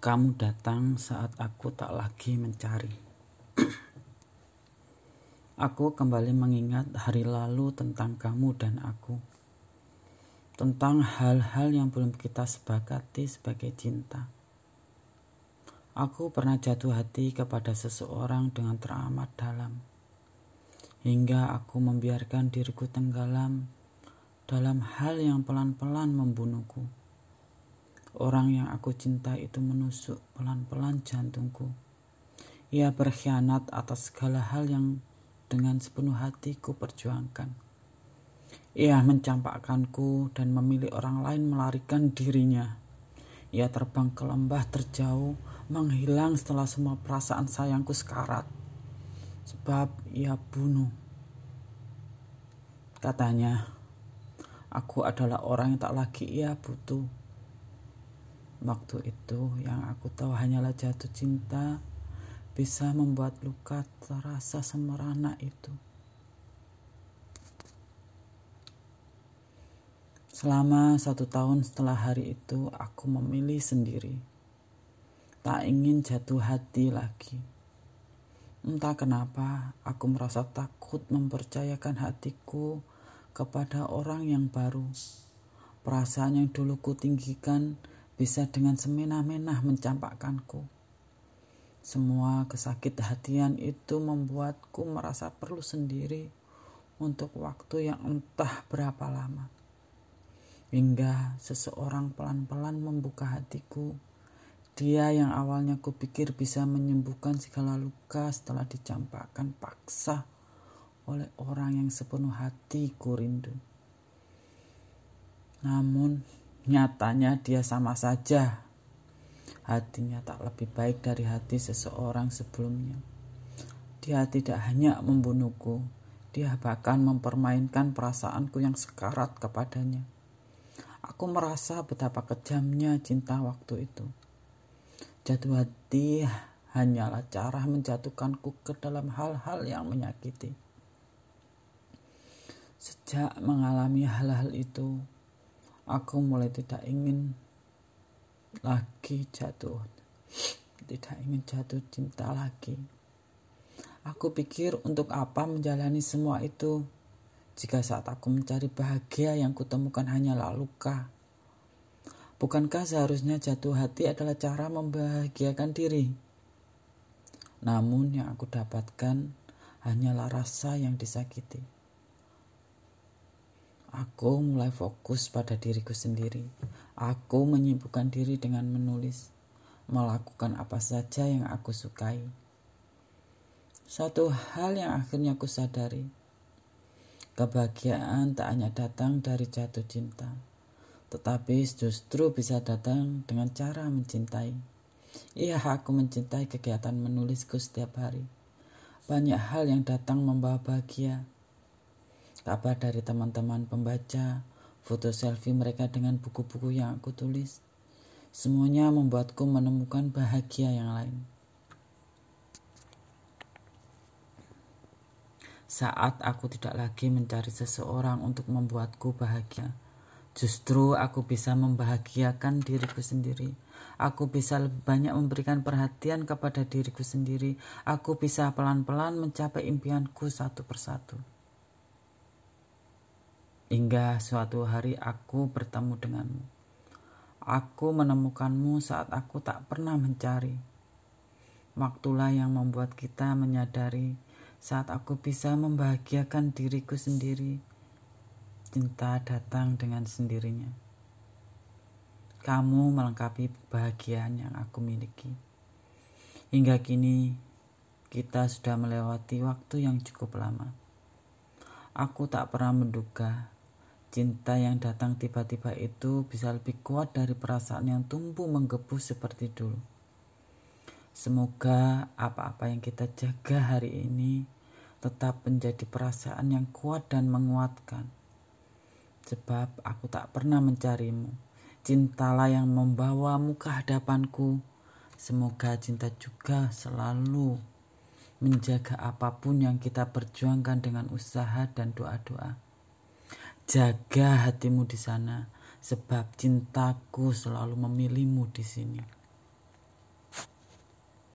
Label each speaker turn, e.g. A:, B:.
A: Kamu datang saat aku tak lagi mencari. aku kembali mengingat hari lalu tentang kamu dan aku. Tentang hal-hal yang belum kita sepakati sebagai cinta. Aku pernah jatuh hati kepada seseorang dengan teramat dalam. Hingga aku membiarkan diriku tenggelam dalam hal yang pelan-pelan membunuhku. Orang yang aku cinta itu menusuk pelan-pelan jantungku. Ia berkhianat atas segala hal yang dengan sepenuh hatiku perjuangkan. Ia mencampakkanku dan memilih orang lain melarikan dirinya. Ia terbang ke lembah terjauh, menghilang setelah semua perasaan sayangku sekarat. Sebab ia bunuh. Katanya, Aku adalah orang yang tak lagi ia butuh. Waktu itu yang aku tahu hanyalah jatuh cinta bisa membuat luka terasa semerana itu. Selama satu tahun setelah hari itu, aku memilih sendiri. Tak ingin jatuh hati lagi. Entah kenapa, aku merasa takut mempercayakan hatiku kepada orang yang baru. Perasaan yang dulu kutinggikan bisa dengan semena-mena mencampakkanku. Semua kesakit hatian itu membuatku merasa perlu sendiri untuk waktu yang entah berapa lama. Hingga seseorang pelan-pelan membuka hatiku. Dia yang awalnya kupikir bisa menyembuhkan segala luka setelah dicampakkan paksa oleh orang yang sepenuh hati ku rindu. Namun nyatanya dia sama saja. Hatinya tak lebih baik dari hati seseorang sebelumnya. Dia tidak hanya membunuhku, dia bahkan mempermainkan perasaanku yang sekarat kepadanya. Aku merasa betapa kejamnya cinta waktu itu. Jatuh hati hanyalah cara menjatuhkanku ke dalam hal-hal yang menyakiti. Sejak mengalami hal-hal itu, aku mulai tidak ingin lagi jatuh. Tidak ingin jatuh cinta lagi. Aku pikir untuk apa menjalani semua itu jika saat aku mencari bahagia yang kutemukan hanyalah luka. Bukankah seharusnya jatuh hati adalah cara membahagiakan diri? Namun yang aku dapatkan hanyalah rasa yang disakiti. Aku mulai fokus pada diriku sendiri. Aku menyibukkan diri dengan menulis, melakukan apa saja yang aku sukai. Satu hal yang akhirnya aku sadari, kebahagiaan tak hanya datang dari jatuh cinta, tetapi justru bisa datang dengan cara mencintai. Iya, aku mencintai kegiatan menulisku setiap hari. Banyak hal yang datang membawa bahagia, kabar dari teman-teman pembaca, foto selfie mereka dengan buku-buku yang aku tulis. Semuanya membuatku menemukan bahagia yang lain. Saat aku tidak lagi mencari seseorang untuk membuatku bahagia, justru aku bisa membahagiakan diriku sendiri. Aku bisa lebih banyak memberikan perhatian kepada diriku sendiri. Aku bisa pelan-pelan mencapai impianku satu persatu. Hingga suatu hari aku bertemu denganmu. Aku menemukanmu saat aku tak pernah mencari. Waktulah yang membuat kita menyadari saat aku bisa membahagiakan diriku sendiri. Cinta datang dengan sendirinya. Kamu melengkapi kebahagiaan yang aku miliki. Hingga kini kita sudah melewati waktu yang cukup lama. Aku tak pernah menduga Cinta yang datang tiba-tiba itu bisa lebih kuat dari perasaan yang tumbuh menggebu seperti dulu. Semoga apa-apa yang kita jaga hari ini tetap menjadi perasaan yang kuat dan menguatkan. Sebab aku tak pernah mencarimu. Cintalah yang membawamu ke hadapanku. Semoga cinta juga selalu menjaga apa pun yang kita perjuangkan dengan usaha dan doa-doa. Jaga hatimu di sana, sebab cintaku selalu memilihmu di sini.